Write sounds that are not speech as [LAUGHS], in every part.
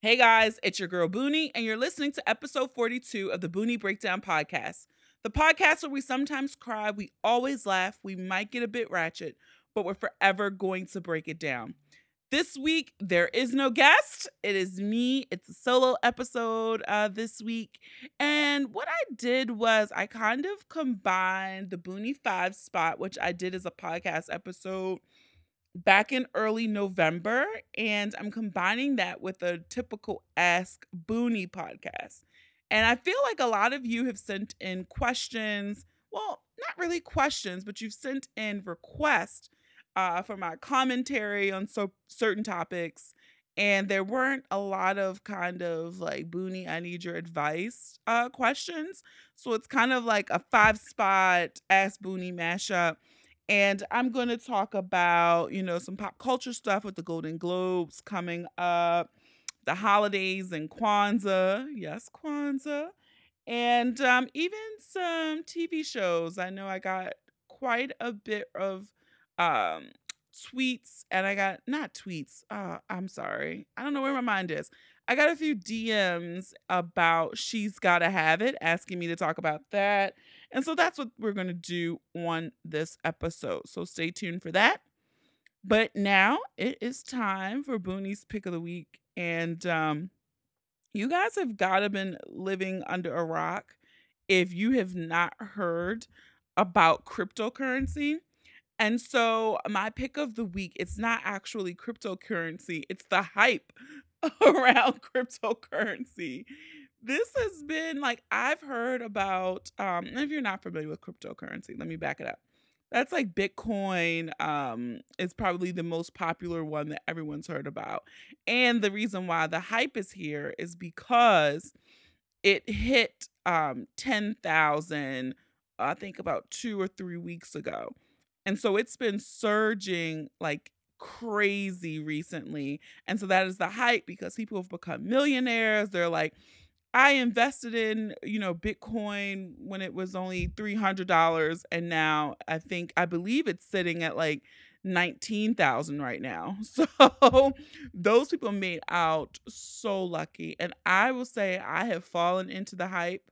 Hey guys, it's your girl Boonie, and you're listening to episode 42 of the Boonie Breakdown Podcast. The podcast where we sometimes cry, we always laugh, we might get a bit ratchet, but we're forever going to break it down. This week, there is no guest. It is me. It's a solo episode uh, this week. And what I did was I kind of combined the Boonie 5 spot, which I did as a podcast episode back in early November, and I'm combining that with a typical Ask Boonie podcast. And I feel like a lot of you have sent in questions. Well, not really questions, but you've sent in requests uh, for my commentary on so certain topics. And there weren't a lot of kind of like Boonie, I need your advice uh, questions. So it's kind of like a five spot Ask Boonie mashup and I'm going to talk about, you know, some pop culture stuff with the Golden Globes coming up, the holidays and Kwanzaa. Yes, Kwanzaa. And um, even some TV shows. I know I got quite a bit of um, tweets, and I got not tweets. Uh, I'm sorry. I don't know where my mind is. I got a few DMs about She's Gotta Have It, asking me to talk about that. And so that's what we're going to do on this episode. So stay tuned for that. But now it is time for Boonie's pick of the week. And um, you guys have got to been living under a rock if you have not heard about cryptocurrency. And so my pick of the week, it's not actually cryptocurrency, it's the hype [LAUGHS] around cryptocurrency. This has been like I've heard about um if you're not familiar with cryptocurrency, let me back it up. That's like Bitcoin um is probably the most popular one that everyone's heard about. And the reason why the hype is here is because it hit um 10,000 I think about 2 or 3 weeks ago. And so it's been surging like crazy recently. And so that is the hype because people have become millionaires. They're like, I invested in, you know, Bitcoin when it was only $300 and now I think I believe it's sitting at like 19,000 right now. [LAUGHS] So those people made out so lucky and I will say I have fallen into the hype.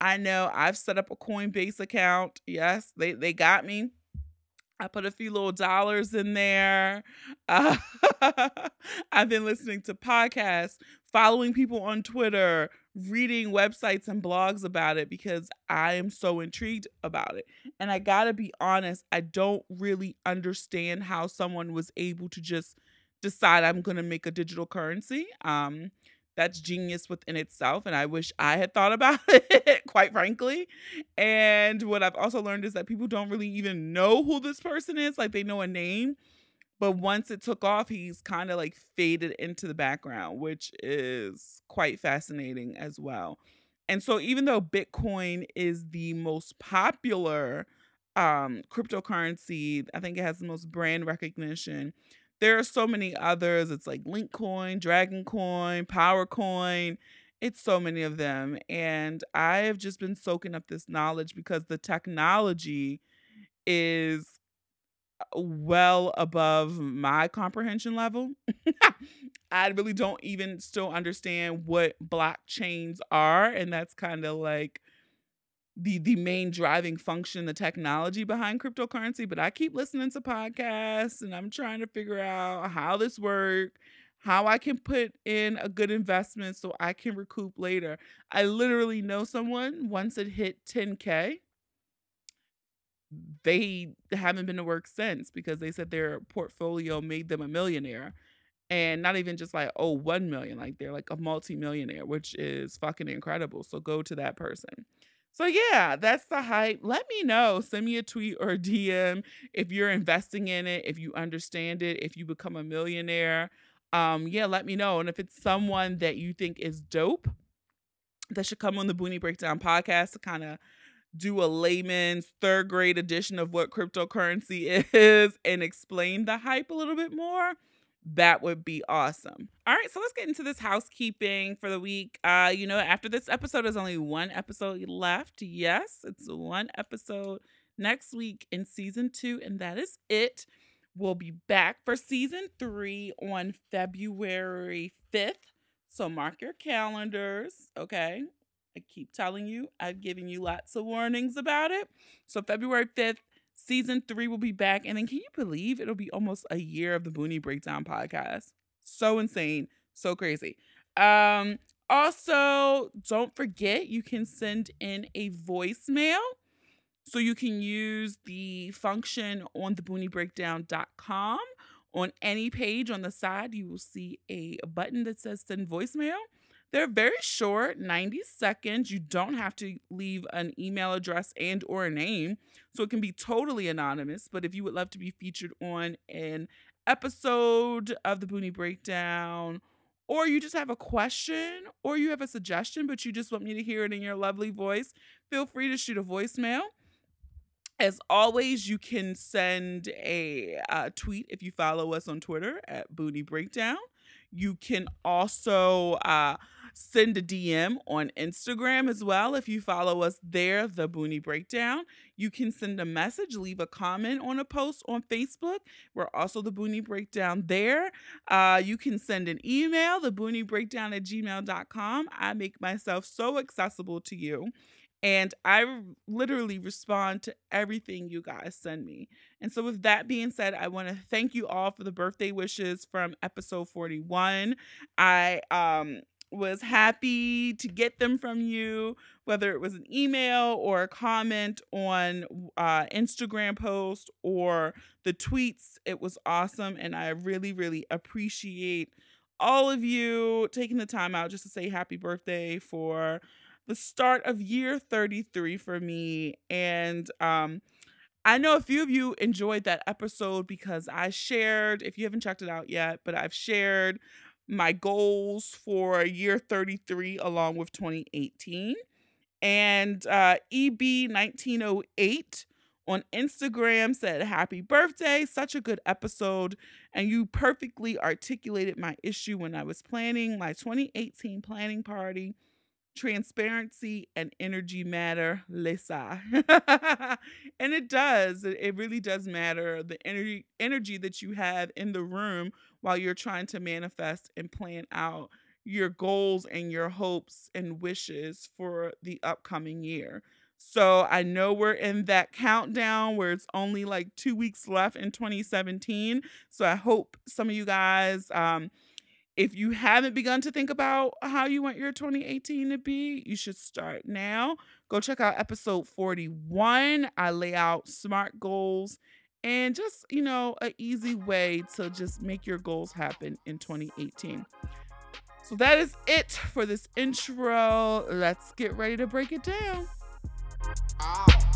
I know I've set up a Coinbase account. Yes, they they got me. I put a few little dollars in there. Uh, [LAUGHS] I've been listening to podcasts, following people on Twitter, reading websites and blogs about it because I am so intrigued about it. And I gotta be honest, I don't really understand how someone was able to just decide I'm gonna make a digital currency. Um, that's genius within itself and i wish i had thought about [LAUGHS] it quite frankly and what i've also learned is that people don't really even know who this person is like they know a name but once it took off he's kind of like faded into the background which is quite fascinating as well. And so even though bitcoin is the most popular um cryptocurrency i think it has the most brand recognition there are so many others. It's like Litecoin, Dragon Coin, Powercoin. It's so many of them. And I have just been soaking up this knowledge because the technology is uh, well above my comprehension level. [LAUGHS] I really don't even still understand what blockchains are. And that's kind of like the the main driving function, the technology behind cryptocurrency, but I keep listening to podcasts and I'm trying to figure out how this works, how I can put in a good investment so I can recoup later. I literally know someone once it hit 10k, they haven't been to work since because they said their portfolio made them a millionaire. And not even just like, oh, 1 million, like they're like a multi-millionaire, which is fucking incredible. So go to that person. So yeah, that's the hype. Let me know. Send me a tweet or a DM if you're investing in it, if you understand it, if you become a millionaire. Um, yeah, let me know. And if it's someone that you think is dope, that should come on the Boonie Breakdown podcast to kind of do a layman's third grade edition of what cryptocurrency [LAUGHS] is and explain the hype a little bit more that would be awesome. All right, so let's get into this housekeeping for the week. Uh, you know, after this episode, there's only one episode left. Yes, it's one episode next week in season two, and that is it. We'll be back for season three on February 5th. So mark your calendars, okay? I keep telling you, I've given you lots of warnings about it. So February 5th, season three will be back. And then can you believe it'll be almost a year of the Boonie Breakdown podcast? So insane, so crazy. Um, also, don't forget you can send in a voicemail. So you can use the function on the theboonieBreakdown.com. On any page on the side, you will see a button that says send voicemail. They're very short, 90 seconds. You don't have to leave an email address and or a name. So it can be totally anonymous, but if you would love to be featured on an episode of the Boonie Breakdown or you just have a question or you have a suggestion but you just want me to hear it in your lovely voice, feel free to shoot a voicemail. As always, you can send a uh, tweet if you follow us on Twitter at Boonie Breakdown. You can also uh, send a DM on Instagram as well if you follow us there, The Boonie Breakdown. You can send a message, leave a comment on a post on Facebook. We're also The Boonie Breakdown there. Uh, you can send an email, thebooniebreakdown at gmail.com. I make myself so accessible to you. And I literally respond to everything you guys send me. And so, with that being said, I want to thank you all for the birthday wishes from episode 41. I um, was happy to get them from you, whether it was an email or a comment on uh, Instagram post or the tweets. It was awesome. And I really, really appreciate all of you taking the time out just to say happy birthday for the start of year 33 for me. And um, I know a few of you enjoyed that episode because I shared, if you haven't checked it out yet, but I've shared my goals for year 33 along with 2018. And uh, EB1908 on Instagram said, Happy birthday, such a good episode. And you perfectly articulated my issue when I was planning my 2018 planning party transparency and energy matter lisa [LAUGHS] and it does it really does matter the energy energy that you have in the room while you're trying to manifest and plan out your goals and your hopes and wishes for the upcoming year so I know we're in that countdown where it's only like two weeks left in 2017. So I hope some of you guys um, if you haven't begun to think about how you want your 2018 to be, you should start now. Go check out episode 41. I lay out smart goals and just, you know, an easy way to just make your goals happen in 2018. So that is it for this intro. Let's get ready to break it down. Ow.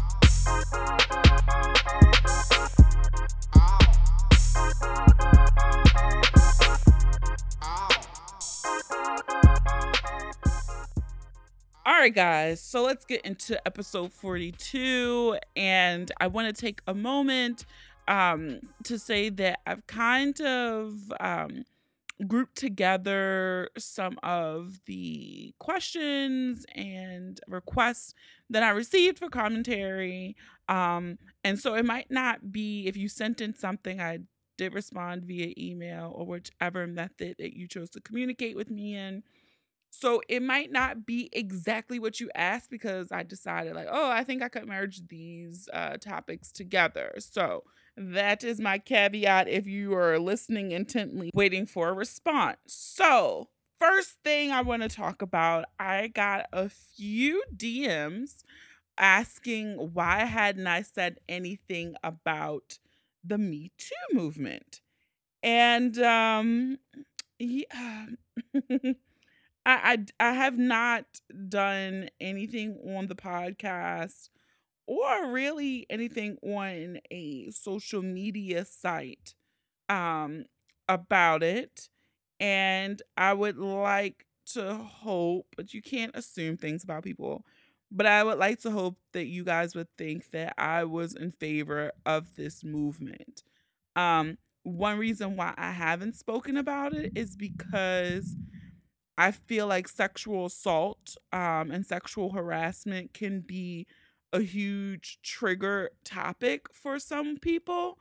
All right, guys. So let's get into episode 42. And I want to take a moment um, to say that I've kind of um, grouped together some of the questions and requests that I received for commentary. Um, and so it might not be, if you sent in something, I did respond via email or whichever method that you chose to communicate with me in. So it might not be exactly what you asked because I decided, like, oh, I think I could merge these uh, topics together. So that is my caveat if you are listening intently, waiting for a response. So, first thing I want to talk about, I got a few DMs asking why hadn't I said anything about the Me Too movement. And um yeah [LAUGHS] I, I I have not done anything on the podcast or really anything on a social media site um about it and I would like to hope but you can't assume things about people but I would like to hope that you guys would think that I was in favor of this movement. Um, one reason why I haven't spoken about it is because I feel like sexual assault um, and sexual harassment can be a huge trigger topic for some people.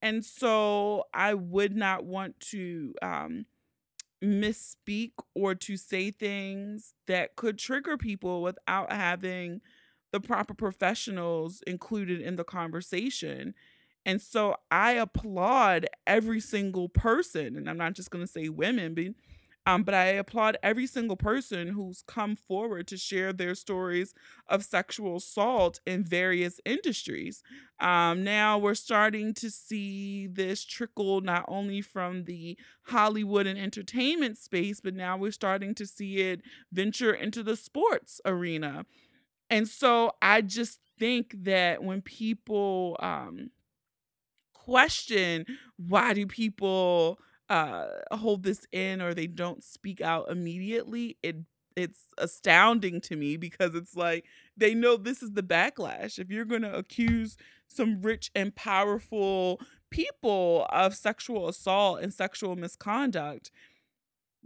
And so I would not want to um, misspeak or to say things that could trigger people without having the proper professionals included in the conversation. And so I applaud every single person, and I'm not just going to say women, but um, but I applaud every single person who's come forward to share their stories of sexual assault in various industries. Um, now we're starting to see this trickle not only from the Hollywood and entertainment space, but now we're starting to see it venture into the sports arena. And so I just think that when people um, question why do people uh hold this in or they don't speak out immediately it it's astounding to me because it's like they know this is the backlash if you're going to accuse some rich and powerful people of sexual assault and sexual misconduct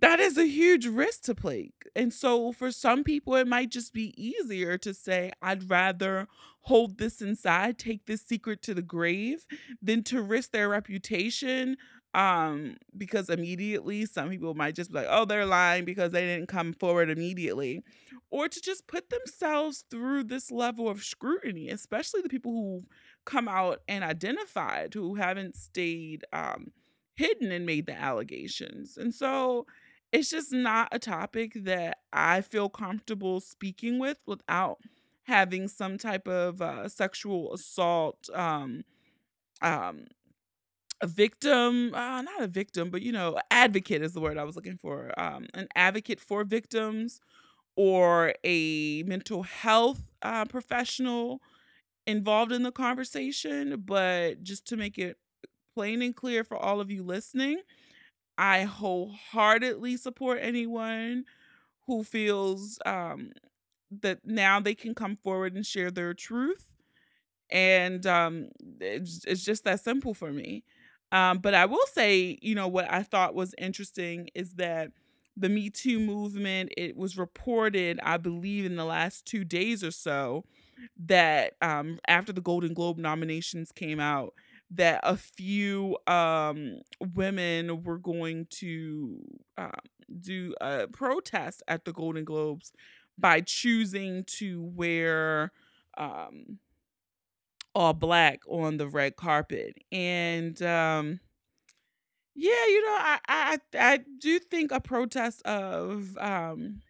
that is a huge risk to play. And so for some people, it might just be easier to say, I'd rather hold this inside, take this secret to the grave, than to risk their reputation um because immediately some people might just be like oh they're lying because they didn't come forward immediately or to just put themselves through this level of scrutiny especially the people who come out and identified who haven't stayed um hidden and made the allegations and so it's just not a topic that i feel comfortable speaking with without having some type of uh, sexual assault um um a victim, uh, not a victim, but you know, advocate is the word I was looking for. Um, an advocate for victims or a mental health uh, professional involved in the conversation. But just to make it plain and clear for all of you listening, I wholeheartedly support anyone who feels um, that now they can come forward and share their truth. And um, it's, it's just that simple for me. Um, but I will say, you know, what I thought was interesting is that the Me Too movement, it was reported, I believe, in the last two days or so, that um, after the Golden Globe nominations came out, that a few um, women were going to uh, do a protest at the Golden Globes by choosing to wear um, all black on the red carpet. And um yeah, you know, I I I do think a protest of um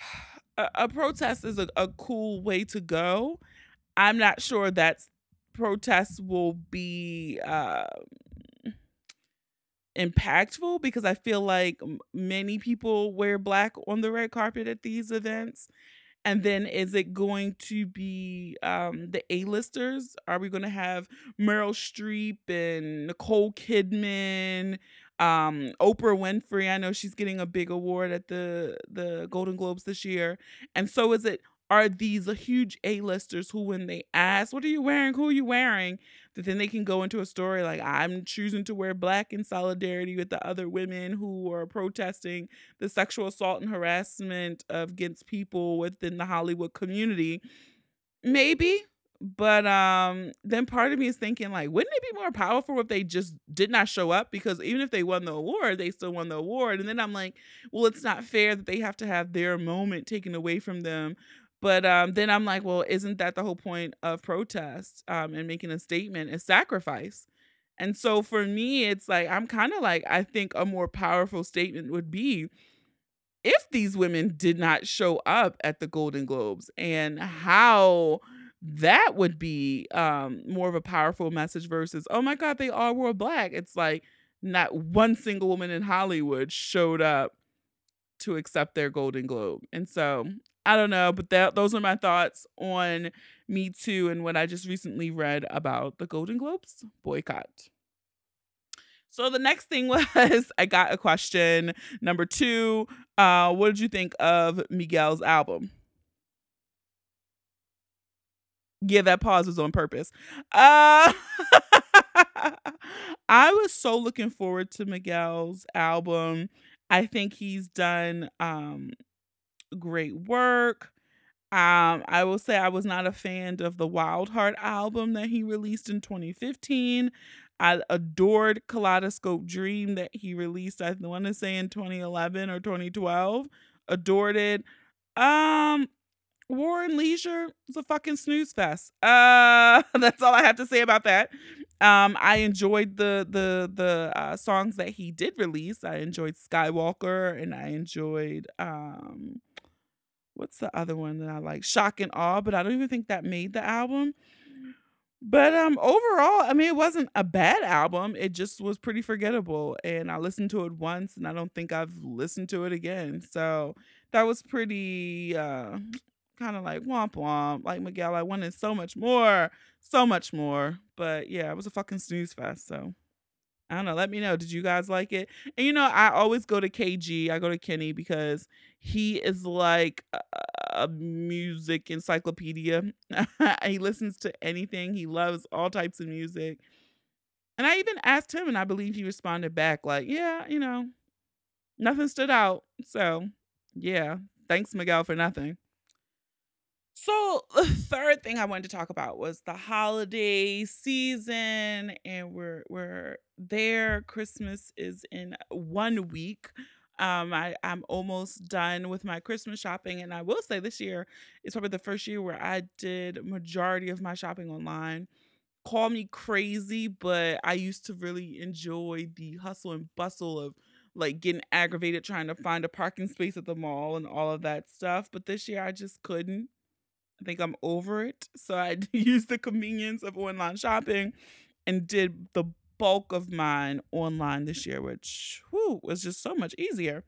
[SIGHS] a, a protest is a, a cool way to go. I'm not sure that protests will be uh, impactful because I feel like many people wear black on the red carpet at these events. And then is it going to be um, the A-listers? Are we going to have Meryl Streep and Nicole Kidman, um, Oprah Winfrey? I know she's getting a big award at the the Golden Globes this year. And so is it are these a huge A-listers who when they ask, "What are you wearing? Who are you wearing?" That then they can go into a story like I'm choosing to wear black in solidarity with the other women who are protesting the sexual assault and harassment of against people within the Hollywood community. Maybe, but um then part of me is thinking like wouldn't it be more powerful if they just did not show up because even if they won the award they still won the award and then i'm like well it's not fair that they have to have their moment taken away from them but um, then I'm like, well, isn't that the whole point of protest um, and making a statement is sacrifice? And so for me, it's like, I'm kind of like, I think a more powerful statement would be if these women did not show up at the Golden Globes and how that would be um, more of a powerful message versus, oh my God, they all wore black. It's like not one single woman in Hollywood showed up to accept their Golden Globe. And so I don't know, but that those are my thoughts on Me Too and what I just recently read about the Golden Globes boycott. So the next thing [LAUGHS] was I got a question. Number two, uh, what did you think of Miguel's album? Yeah, that pause was on purpose. Uh, [LAUGHS] I was so looking forward to Miguel's album. I think he's done um, great work. Um, I will say I was not a fan of the Wild Heart album that he released in 2015. I adored Kaleidoscope Dream that he released, I want to say in 2011 or 2012. Adored it. Um, War and Leisure is a fucking snooze fest. Uh, [LAUGHS] that's all I have to say about that. Um, I enjoyed the the the uh, songs that he did release. I enjoyed Skywalker, and I enjoyed um, what's the other one that I like? Shock and Awe, but I don't even think that made the album. But um overall, I mean it wasn't a bad album. It just was pretty forgettable and I listened to it once and I don't think I've listened to it again. So that was pretty uh kind of like womp womp. Like Miguel, I wanted so much more, so much more. But yeah, it was a fucking snooze fest. So I don't know. Let me know. Did you guys like it? And you know, I always go to KG. I go to Kenny because he is like a, music encyclopedia. [LAUGHS] he listens to anything. He loves all types of music. And I even asked him, and I believe he responded back like, "Yeah, you know, nothing stood out." So, yeah, thanks Miguel for nothing. So the third thing I wanted to talk about was the holiday season, and we're we're there. Christmas is in one week. Um, I I'm almost done with my Christmas shopping, and I will say this year is probably the first year where I did majority of my shopping online. Call me crazy, but I used to really enjoy the hustle and bustle of like getting aggravated trying to find a parking space at the mall and all of that stuff. But this year I just couldn't. I think I'm over it. So I [LAUGHS] used the convenience of online shopping and did the bulk of mine online this year, which whew, was just so much easier.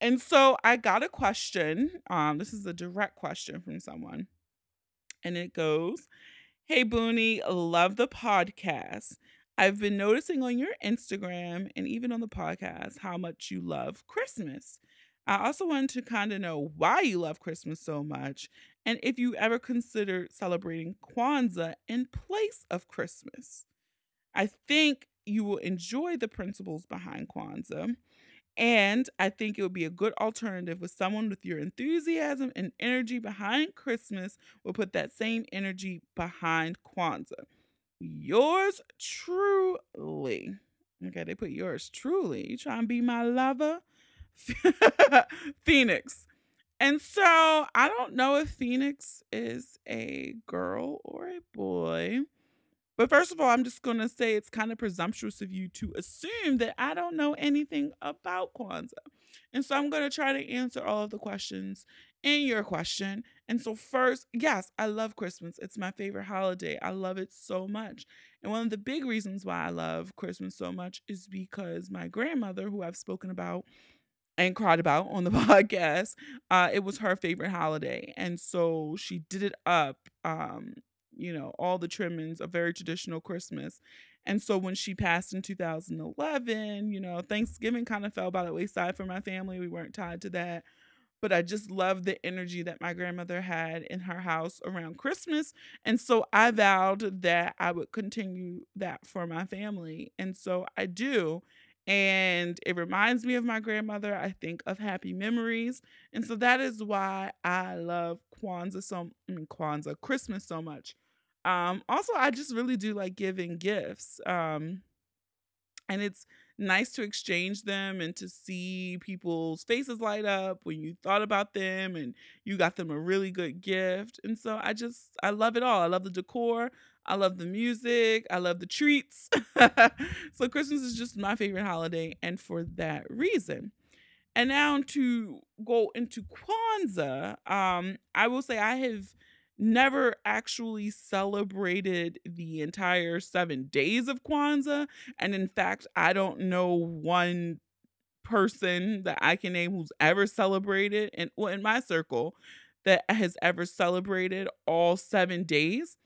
And so I got a question. Um, this is a direct question from someone. And it goes, Hey Boonie, love the podcast. I've been noticing on your Instagram and even on the podcast how much you love Christmas. I also wanted to kind of know why you love Christmas so much and if you ever considered celebrating Kwanzaa in place of Christmas. I think you will enjoy the principles behind Kwanzaa. And I think it would be a good alternative with someone with your enthusiasm and energy behind Christmas will put that same energy behind Kwanzaa. Yours truly. Okay, they put yours truly. You trying to be my lover? [LAUGHS] Phoenix. And so I don't know if Phoenix is a girl or a boy. But first of all, I'm just going to say it's kind of presumptuous of you to assume that I don't know anything about Kwanzaa. And so I'm going to try to answer all of the questions in your question. And so, first, yes, I love Christmas. It's my favorite holiday. I love it so much. And one of the big reasons why I love Christmas so much is because my grandmother, who I've spoken about and cried about on the [LAUGHS] podcast. Uh, it was her favorite holiday, and so she did it up. Um, you know, all the trimmings, a very traditional Christmas. And so when she passed in 2011, you know, Thanksgiving kind of fell by the wayside for my family. We weren't tied to that. But I just love the energy that my grandmother had in her house around Christmas. And so I vowed that I would continue that for my family. And so I do and it reminds me of my grandmother. I think of happy memories. And so that is why I love Kwanzaa so I mean Kwanzaa, Christmas so much. Um, also I just really do like giving gifts. Um, and it's nice to exchange them and to see people's faces light up when you thought about them and you got them a really good gift. And so I just I love it all. I love the decor. I love the music. I love the treats. [LAUGHS] so Christmas is just my favorite holiday, and for that reason. And now to go into Kwanzaa, um, I will say I have never actually celebrated the entire seven days of Kwanzaa. And in fact, I don't know one person that I can name who's ever celebrated, and well, in my circle, that has ever celebrated all seven days.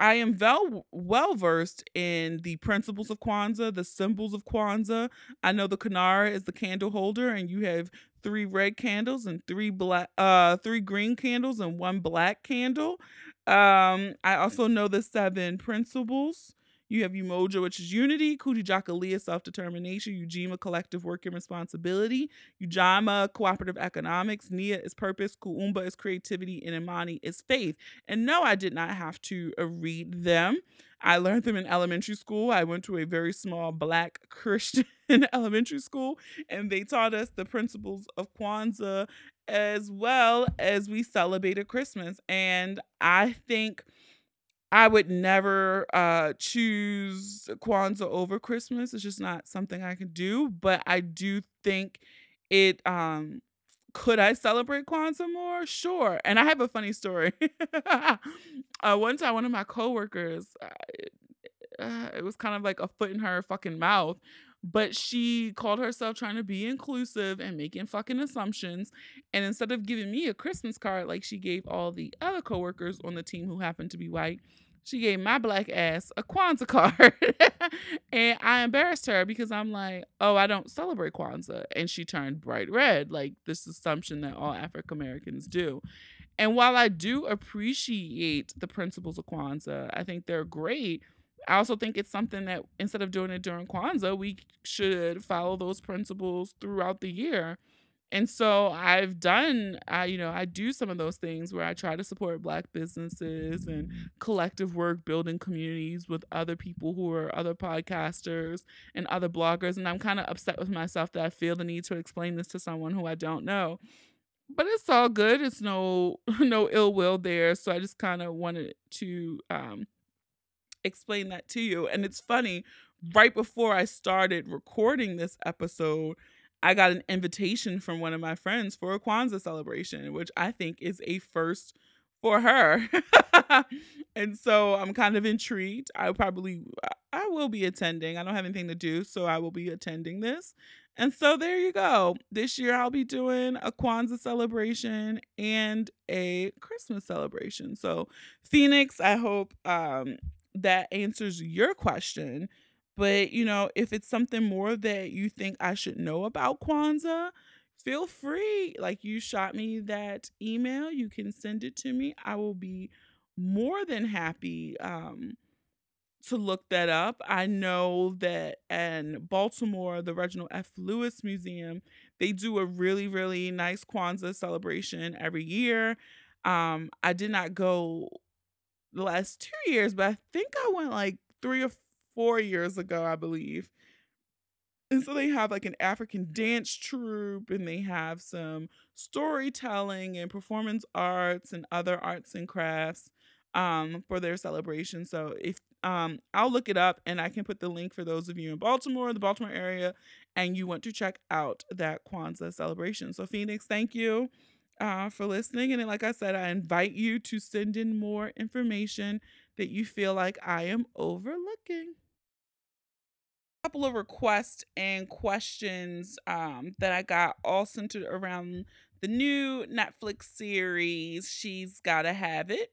I am well well versed in the principles of Kwanzaa, the symbols of Kwanzaa. I know the Kinara is the candle holder, and you have three red candles and three black, uh, three green candles and one black candle. Um, I also know the seven principles. You have Umoja, which is unity, Kujichagulia, self-determination, Ujima, collective work and responsibility, Ujamaa, cooperative economics, Nia is purpose, Kuumba is creativity, and Imani is faith. And no, I did not have to uh, read them. I learned them in elementary school. I went to a very small black [LAUGHS] Christian elementary school, and they taught us the principles of Kwanzaa as well as we celebrated Christmas. And I think I would never uh, choose Kwanzaa over Christmas. It's just not something I can do. But I do think it. Um, could I celebrate Kwanzaa more? Sure. And I have a funny story. [LAUGHS] uh, one time, one of my coworkers, uh, uh, it was kind of like a foot in her fucking mouth but she called herself trying to be inclusive and making fucking assumptions. And instead of giving me a Christmas card like she gave all the other coworkers on the team who happened to be white, she gave my black ass a Kwanzaa card. [LAUGHS] and I embarrassed her because I'm like, oh, I don't celebrate Kwanzaa. And she turned bright red, like this assumption that all African Americans do. And while I do appreciate the principles of Kwanzaa, I think they're great I also think it's something that instead of doing it during Kwanzaa, we should follow those principles throughout the year. And so I've done, I, you know, I do some of those things where I try to support Black businesses and collective work, building communities with other people who are other podcasters and other bloggers. And I'm kind of upset with myself that I feel the need to explain this to someone who I don't know. But it's all good. It's no [LAUGHS] no ill will there. So I just kind of wanted to um, explain that to you. And it's funny, right before I started recording this episode, I got an invitation from one of my friends for a Kwanzaa celebration, which I think is a first for her. [LAUGHS] and so I'm kind of intrigued. I probably I will be attending. I don't have anything to do, so I will be attending this. And so there you go. This year I'll be doing a Kwanzaa celebration and a Christmas celebration. So Phoenix, I hope um that answers your question. But, you know, if it's something more that you think I should know about Kwanzaa, feel free. Like you shot me that email, you can send it to me. I will be more than happy um, to look that up. I know that in Baltimore, the Reginald F. Lewis Museum, they do a really, really nice Kwanzaa celebration every year. Um, I did not go the last two years, but I think I went like three or four years ago, I believe. And so they have like an African dance troupe and they have some storytelling and performance arts and other arts and crafts um for their celebration. So if um I'll look it up and I can put the link for those of you in Baltimore, the Baltimore area, and you want to check out that Kwanzaa celebration. So Phoenix, thank you uh, for listening. And like I said, I invite you to send in more information that you feel like I am overlooking. A couple of requests and questions um, that I got all centered around the new Netflix series, She's Gotta Have It.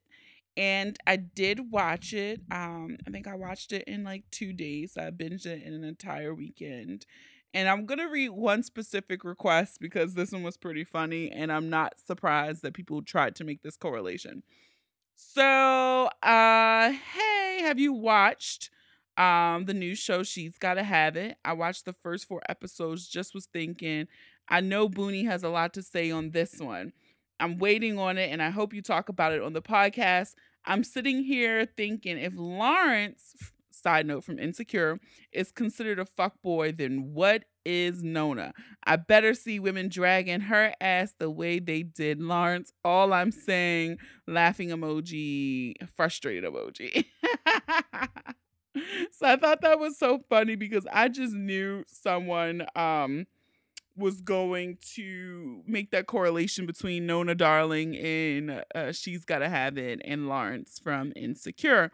And I did watch it. Um, I think I watched it in like two days. I binged it in an entire weekend and I'm going to read one specific request because this one was pretty funny, and I'm not surprised that people tried to make this correlation. So, uh, hey, have you watched um the new show She's Gotta Have It? I watched the first four episodes, just was thinking, I know Boonie has a lot to say on this one. I'm waiting on it, and I hope you talk about it on the podcast. I'm sitting here thinking if Lawrence side note from Insecure, is considered a fuck boy, then what is Nona? I better see women dragging her ass the way they did Lawrence. All I'm saying, laughing emoji, frustrated emoji. [LAUGHS] so I thought that was so funny because I just knew someone um was going to make that correlation between Nona Darling and uh, She's Gotta Have It and Lawrence from Insecure.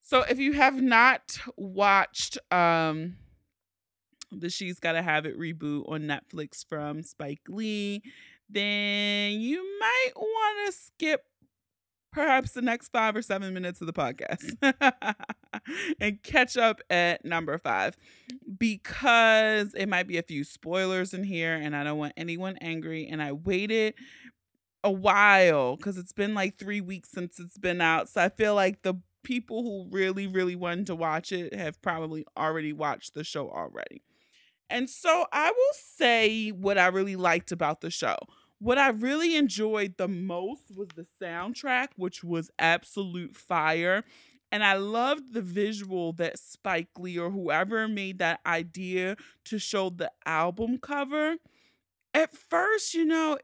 So if you have not watched um the She's Gotta Have It reboot on Netflix from Spike Lee, then you might want to skip perhaps the next five or seven minutes of the podcast [LAUGHS] and catch up at number five because it might be a few spoilers in here and I don't want anyone angry. And I waited a while because it's been like three weeks since it's been out. So I feel like the people who really, really wanted to watch it have probably already watched the show already. And so I will say what I really liked about the show. What I really enjoyed the most was the soundtrack, which was absolute fire. And I loved the visual that Spike Lee or whoever made that idea to show the album cover. At first, you know,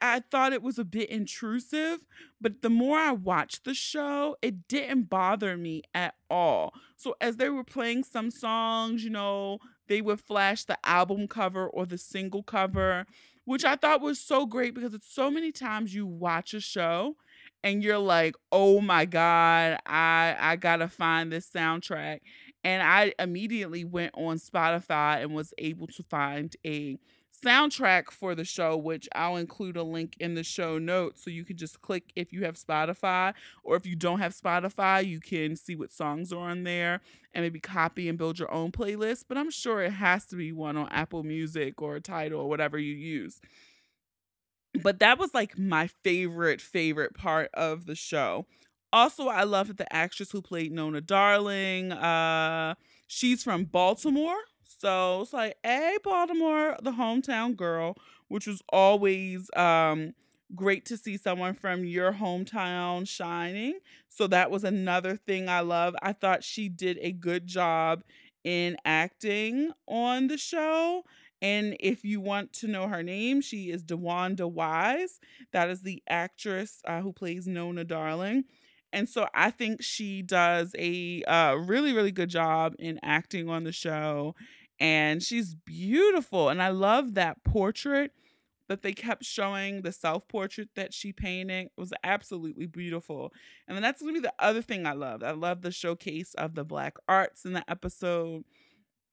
I, thought it was a bit intrusive, but the more I watched the show, it didn't bother me at all. So as they were playing some songs, you know, they would flash the album cover or the single cover, which I thought was so great because it's so many times you watch a show and you're like, "Oh my god, I I got to find this soundtrack." And I immediately went on Spotify and was able to find a soundtrack for the show, which I'll include a link in the show notes so you can just click if you have Spotify, or if you don't have Spotify, you can see what songs are on there and maybe copy and build your own playlist. But I'm sure it has to be one on Apple Music or Tidal or whatever you use. But that was like my favorite, favorite part of the show. Also, I love that the actress who played Nona Darling, uh, she's from Baltimore. So it's like, hey, Baltimore, the hometown girl, which was always um great to see someone from your hometown shining. So that was another thing I love. I thought she did a good job in acting on the show. And if you want to know her name, she is DeWanda Wise. That is the actress uh, who plays Nona Darling. And so I think she does a uh, really, really good job in acting on the show. And she's beautiful. And I love that portrait that they kept showing, the self portrait that she painted. It was absolutely beautiful. And then that's to be the other thing I loved. I love the showcase of the Black arts in the episode.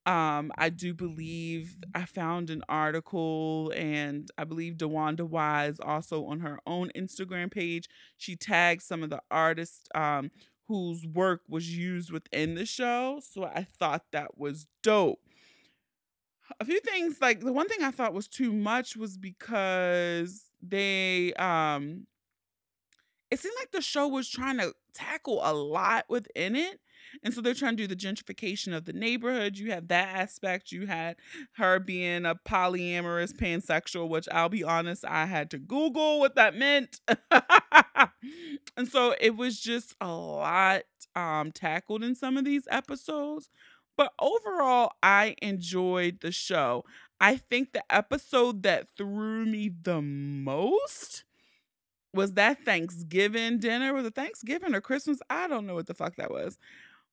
Um, I do believe I found an article, and I believe DeWanda Wise also on her own Instagram page. She tagged some of the artists um, whose work was used within the show. So I thought that was dope. A few things like the one thing I thought was too much was because they um it seemed like the show was trying to tackle a lot within it and so they're trying to do the gentrification of the neighborhood. You have that aspect. You had her being a polyamorous pansexual, which I'll be honest, I had to Google what that meant. [LAUGHS] and so it was just a lot um, tackled in some of these episodes. But overall, I enjoyed the show. I think the episode that threw me the most was that Thanksgiving dinner. Was it Thanksgiving or Christmas? I don't know what the fuck that was.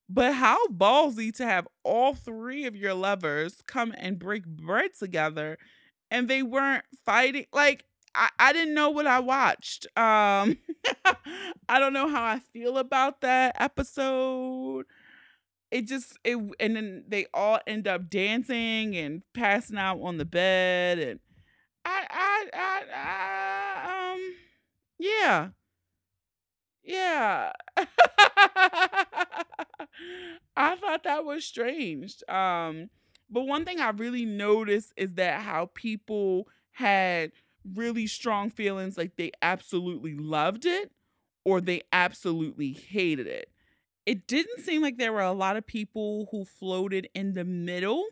But how ballsy to have all three of your lovers come and break bread together and they weren't fighting. Like, I, I didn't know what I watched. Um [LAUGHS] I don't know how I feel about that episode. It just it and then they all end up dancing and passing out on the bed and I I I, I um yeah. Yeah. [LAUGHS] I thought that was strange. Um, but one thing I really noticed is that how people had really strong feelings like they absolutely loved it or they absolutely hated it. It didn't seem like there were a lot of people who floated in the middle.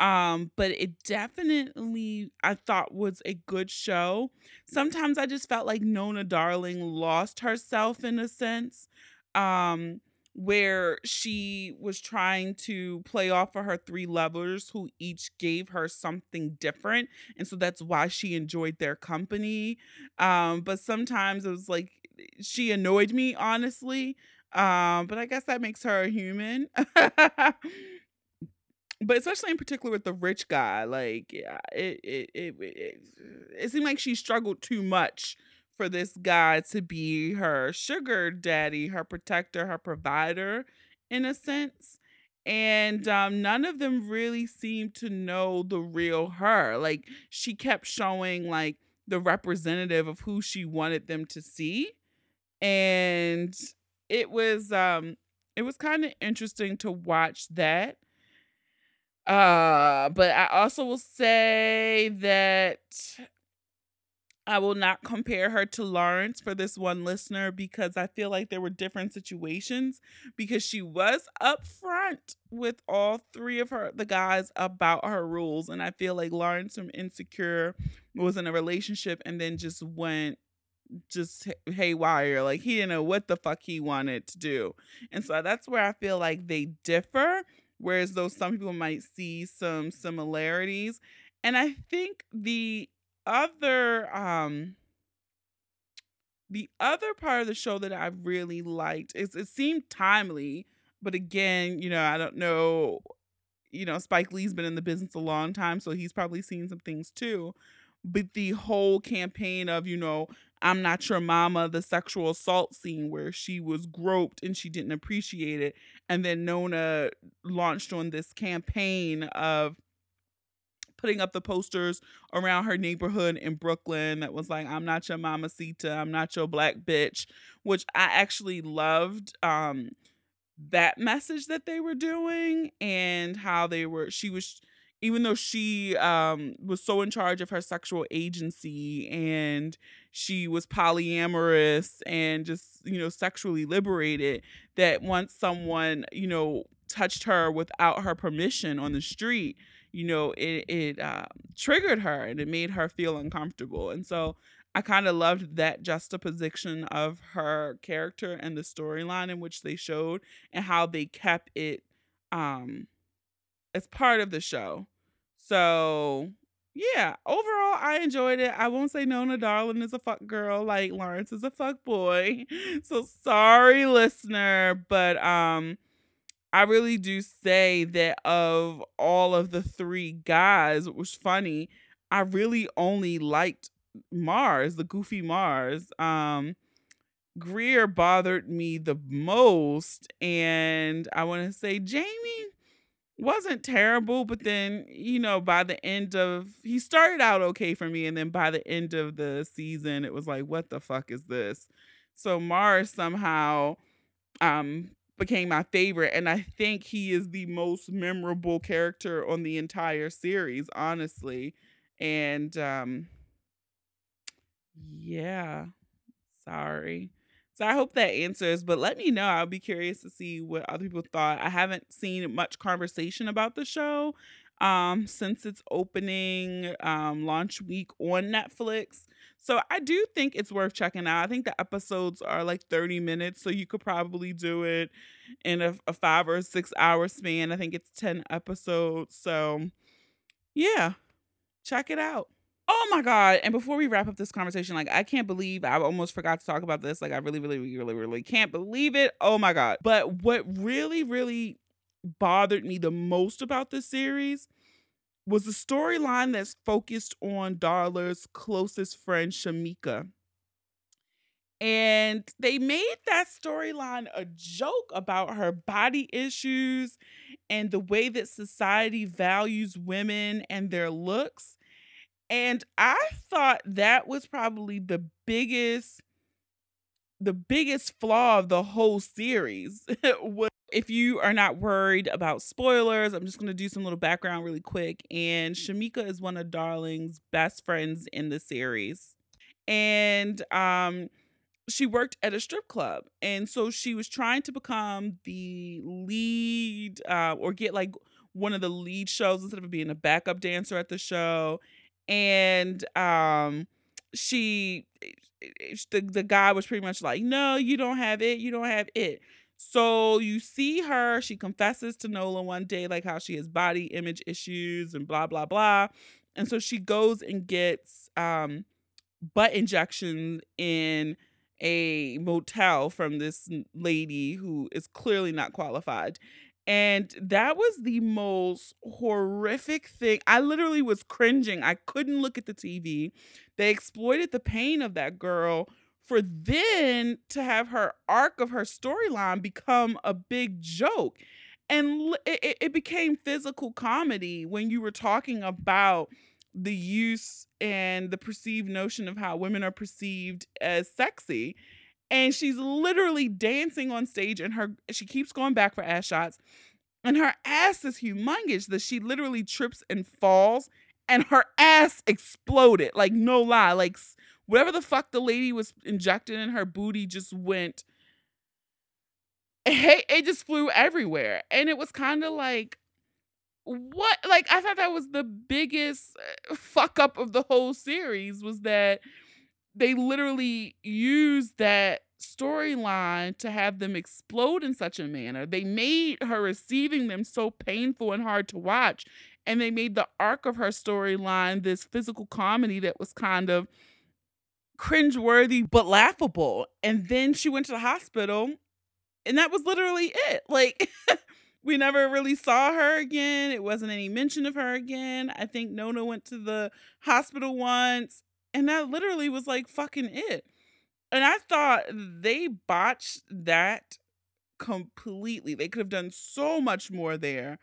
Um, but it definitely I thought was a good show. Sometimes I just felt like Nona Darling lost herself in a sense. Um, where she was trying to play off of her three lovers who each gave her something different and so that's why she enjoyed their company um but sometimes it was like she annoyed me honestly um but i guess that makes her a human but especially in particular with the rich guy like yeah it it it, it, it seemed like she struggled too much for this guy to be her sugar daddy, her protector, her provider, in a sense. And um, none of them really seemed to know the real her. Like she kept showing like the representative of who she wanted them to see. And it was um it was kind of interesting to watch that. Uh, but I also will say that I will not compare her to Lawrence for this one listener because I feel like there were different situations because she was upfront with all three of her the guys about her rules and I feel like Lawrence from Insecure was in a relationship and then just went just haywire like he didn't know what the fuck he wanted to do. And so that's where I feel like they differ whereas though some people might see some similarities and I think the other um the other part of the show that I really liked is it seemed timely, but again, you know, I don't know, you know, Spike Lee's been in the business a long time, so he's probably seen some things too. But the whole campaign of, you know, I'm not your mama, the sexual assault scene where she was groped and she didn't appreciate it. And then Nola launched on this campaign of putting up the posters around her neighborhood in Brooklyn that was like, I'm not your mamacita, I'm not your black bitch, which I actually loved um that message that they were doing and how they were she was even though she um was so in charge of her sexual agency and she was polyamorous and just you know sexually liberated that once someone you know touched her without her permission on the street you know, it it uh, triggered her and it made her feel uncomfortable. And so I kind of loved that juxtaposition of her character and the storyline in which they showed and how they kept it um as part of the show. So yeah, overall I enjoyed it. I won't say Nola Darling is a fuck girl like Lawrence is a fuck boy. [LAUGHS] So sorry listener, but um I really do say that of all of the three guys, it was funny. I really only liked Mars, the goofy Mars. Um, Greer bothered me the most, and I want to say Jamie wasn't terrible, but then you know by the end of he started out okay for me, and then by the end of the season, it was like, what the fuck is this? So Mars somehow um became my favorite and I think he is the most memorable character on the entire series, honestly. And um yeah, sorry. So I hope that answers, but let me know. I'll be curious to see what other people thought. I haven't seen much conversation about the show um since its opening um launch week on Netflix. So I do think it's worth checking out. I think the episodes are like 30 minutes, so you could probably do it in a, a five or six hour span. I think it's 10 episodes. So yeah, check it out. Oh my god! And before we wrap up this conversation, like I can't believe I almost forgot to talk about this. Like I really, really, really, really can't believe it. Oh my god! But what really, really bothered me the most about this series was the storyline that's focused on Darla's closest friend, Shemekka. And they made that storyline a joke about her body issues and the way that society values women and their looks. And I thought that was probably the biggest the biggest flaw of the whole series [LAUGHS] was if you are not worried about spoilers, I'm just going to do some little background really quick. And Shemekka is one of Darling's best friends in the series. And um, she worked at a strip club. And so she was trying to become the lead uh, or get like one of the lead shows instead of being a backup dancer at the show. And um, she, eh, eh, the, the guy was pretty much like, no, you don't have it. You don't have it. So you see her, she confesses to Nola one day, like how she has body image issues and blah, blah, blah. And so she goes and gets um, butt injections in a motel from this lady who is clearly not qualified. And that was the most horrific thing. I literally was cringing. I couldn't look at the TV. They exploited the pain of that girl for then to have her arc of her storyline become a big joke. And it, it became physical comedy when you were talking about the use and the perceived notion of how women are perceived as sexy. And she's literally dancing on stage and her she keeps going back for ass shots. And her ass is humongous that she literally trips and falls and her ass exploded. Like no lie, like whatever the fuck the lady was injected in her booty just went it, it just flew everywhere and it was kind of like what like i thought that was the biggest uh, fuck up of the whole series was that they literally used that storyline to have them explode in such a manner they made her receiving them so painful and hard to watch and they made the arc of her storyline this physical comedy that was kind of cringeworthy but laughable and then she went to the hospital and that was literally it like [LAUGHS] we never really saw her again. It wasn't any mention of her again. I think Nola went to the hospital once, and that literally was like fucking it. And I thought they botched that completely. They could have done so much more there.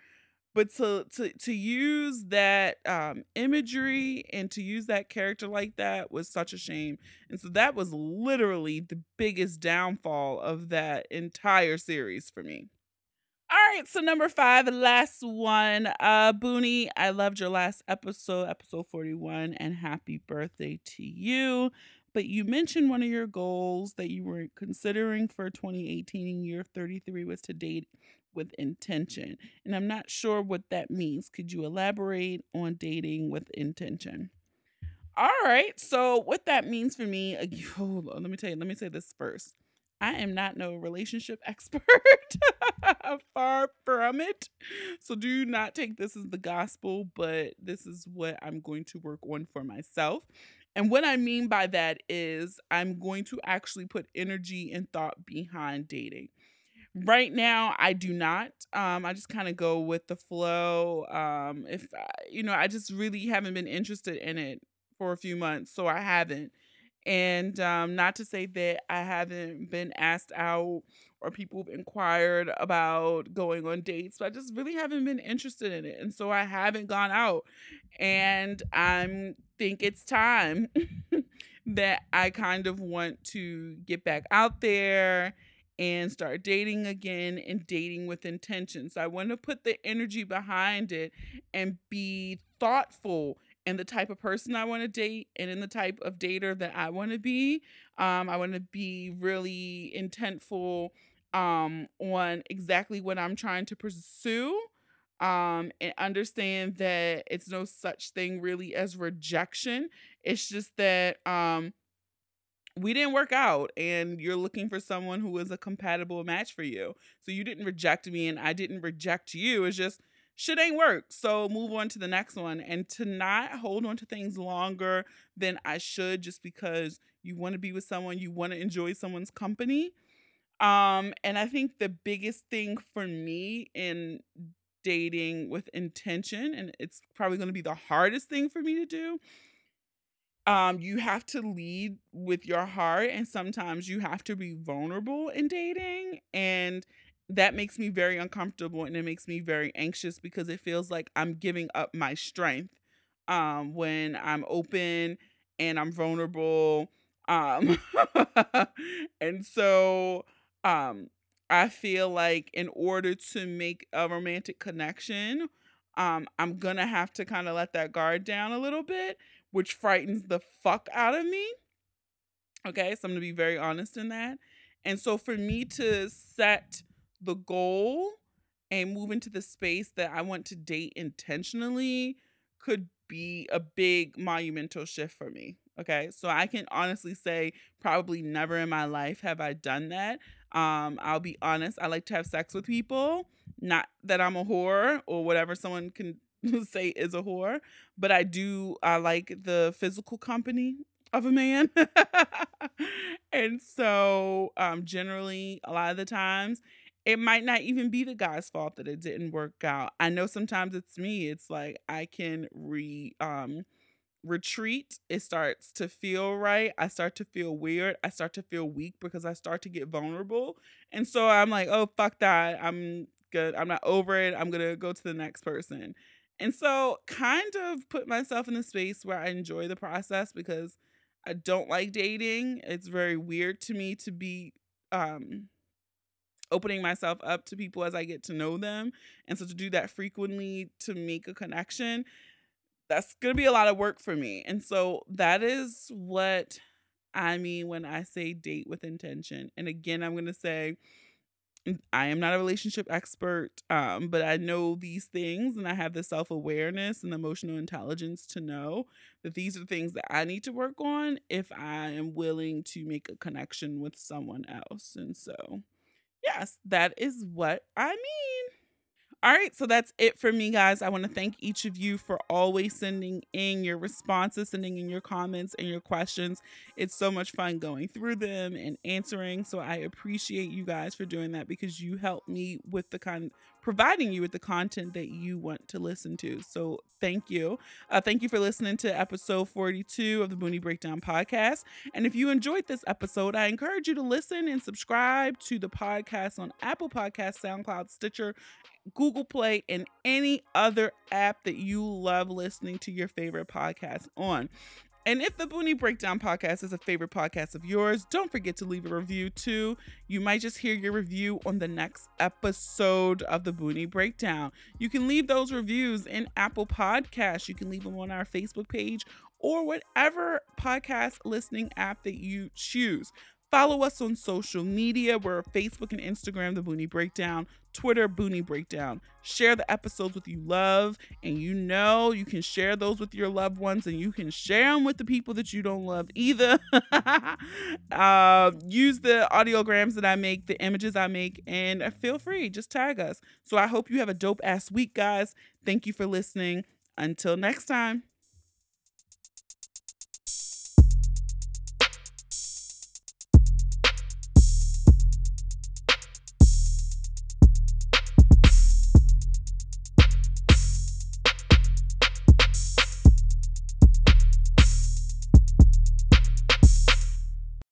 But to to to use that um, imagery and to use that character like that was such a shame. And so that was literally the biggest downfall of that entire series for me. All right, so number five, last one. Uh Boonie, I loved your last episode, episode 41, and happy birthday to you. But you mentioned one of your goals that you were considering for 2018 year 33 was to date with intention. And I'm not sure what that means. Could you elaborate on dating with intention? All right. So what that means for me, uh, hold on, let me tell you, let me say this first. I am not no relationship [LAUGHS] expert. Far from it. So do not take this as the gospel, but this is what I'm going to work on for myself. And what I mean by that is I'm going to actually put energy and thought behind dating. Right now, I do not. Um, I just kind of go with the flow. Um, if you know, I just really haven't been interested in it for a few months, so I haven't. And um, not to say that I haven't been asked out or people have inquired about going on dates, but I just really haven't been interested in it. And so I haven't gone out. And I think it's time [LAUGHS] that I kind of want to get back out there and start dating again and dating with intention. So I want to put the energy behind it and be thoughtful and the type of person I want to date and in the type of dater that I want to be. Um, I want to be really intentful um, on exactly what I'm trying to pursue um, and understand that it's no such thing really as rejection. It's just that um, we didn't work out and you're looking for someone who is a compatible match for you. So you didn't reject me and I didn't reject you. It's just shit ain't work. So move on to the next one and to not hold on to things longer than I should just because you want to be with someone, you want to enjoy someone's company. Um and I think the biggest thing for me in dating with intention and it's probably going to be the hardest thing for me to do um you have to lead with your heart and sometimes you have to be vulnerable in dating and that makes me very uncomfortable and it makes me very anxious because it feels like I'm giving up my strength um, when I'm open and I'm vulnerable. Um, [LAUGHS] and so um, I feel like in order to make a romantic connection, um, I'm gonna have to kind of let that guard down a little bit, which frightens the fuck out of me. Okay, so I'm gonna be very honest in that. And so for me to set the goal and move into the space that I want to date intentionally could be a big monumental shift for me. Okay. So I can honestly say probably never in my life have I done that. Um, I'll be honest, I like to have sex with people. Not that I'm a whore or whatever someone can [LAUGHS] say is a whore, but I do I like the physical company of a man. [LAUGHS] and so um generally a lot of the times it might not even be the guy's fault that it didn't work out. I know sometimes it's me. It's like I can re um retreat. It starts to feel right. I start to feel weird. I start to feel weak because I start to get vulnerable. And so I'm like, "Oh, fuck that. I'm good. I'm not over it. I'm going to go to the next person." And so kind of put myself in a space where I enjoy the process because I don't like dating. It's very weird to me to be um opening myself up to people as I get to know them. And so to do that frequently to make a connection, that's going to be a lot of work for me. And so that is what I mean when I say date with intention. And again, I'm going to say I am not a relationship expert, um, but I know these things and I have the self awareness and emotional intelligence to know that these are things that I need to work on if I am willing to make a connection with someone else. And so, yes, that is what I mean. All right, so that's it for me, guys. I want to thank each of you for always sending in your responses, sending in your comments and your questions. It's so much fun going through them and answering. So I appreciate you guys for doing that because you help me with the kind providing you with the content that you want to listen to. So thank you. Uh, thank you for listening to episode 42 of the Boonie Breakdown podcast. And if you enjoyed this episode, I encourage you to listen and subscribe to the podcast on Apple Podcasts, SoundCloud, Stitcher, Google Play, and any other app that you love listening to your favorite podcast on. And if the Boonie Breakdown podcast is a favorite podcast of yours, don't forget to leave a review too. You might just hear your review on the next episode of the Boonie Breakdown. You can leave those reviews in Apple Podcasts. You can leave them on our Facebook page or whatever podcast listening app that you choose. Follow us on social media. We're Facebook and Instagram, The Boonie Breakdown, Twitter, Boonie Breakdown. Share the episodes with you love, and you know you can share those with your loved ones, and you can share them with the people that you don't love either. [LAUGHS] uh, use the audiograms that I make, the images I make, and feel free, just tag us. So I hope you have a dope ass week, guys. Thank you for listening. Until next time.